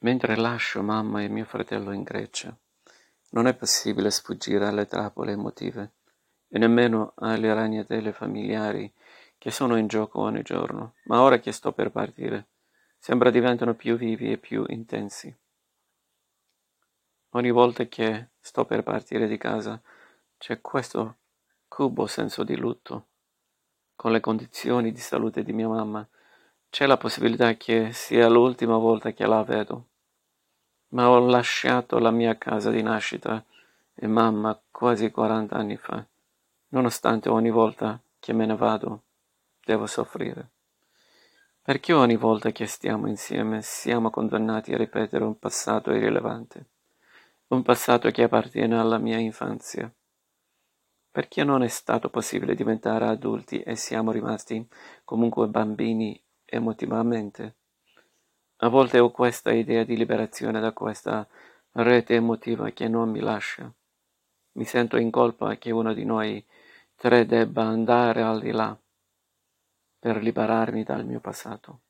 Mentre lascio mamma e mio fratello in Grecia, non è possibile sfuggire alle trappole emotive e nemmeno alle ragnatele familiari che sono in gioco ogni giorno, ma ora che sto per partire, sembra diventano più vivi e più intensi. Ogni volta che sto per partire di casa c'è questo cubo senso di lutto. Con le condizioni di salute di mia mamma c'è la possibilità che sia l'ultima volta che la vedo. Ma ho lasciato la mia casa di nascita e mamma quasi 40 anni fa, nonostante ogni volta che me ne vado devo soffrire. Perché ogni volta che stiamo insieme siamo condannati a ripetere un passato irrilevante? un passato che appartiene alla mia infanzia. Perché non è stato possibile diventare adulti e siamo rimasti comunque bambini emotivamente? A volte ho questa idea di liberazione da questa rete emotiva che non mi lascia. Mi sento in colpa che uno di noi tre debba andare al di là per liberarmi dal mio passato.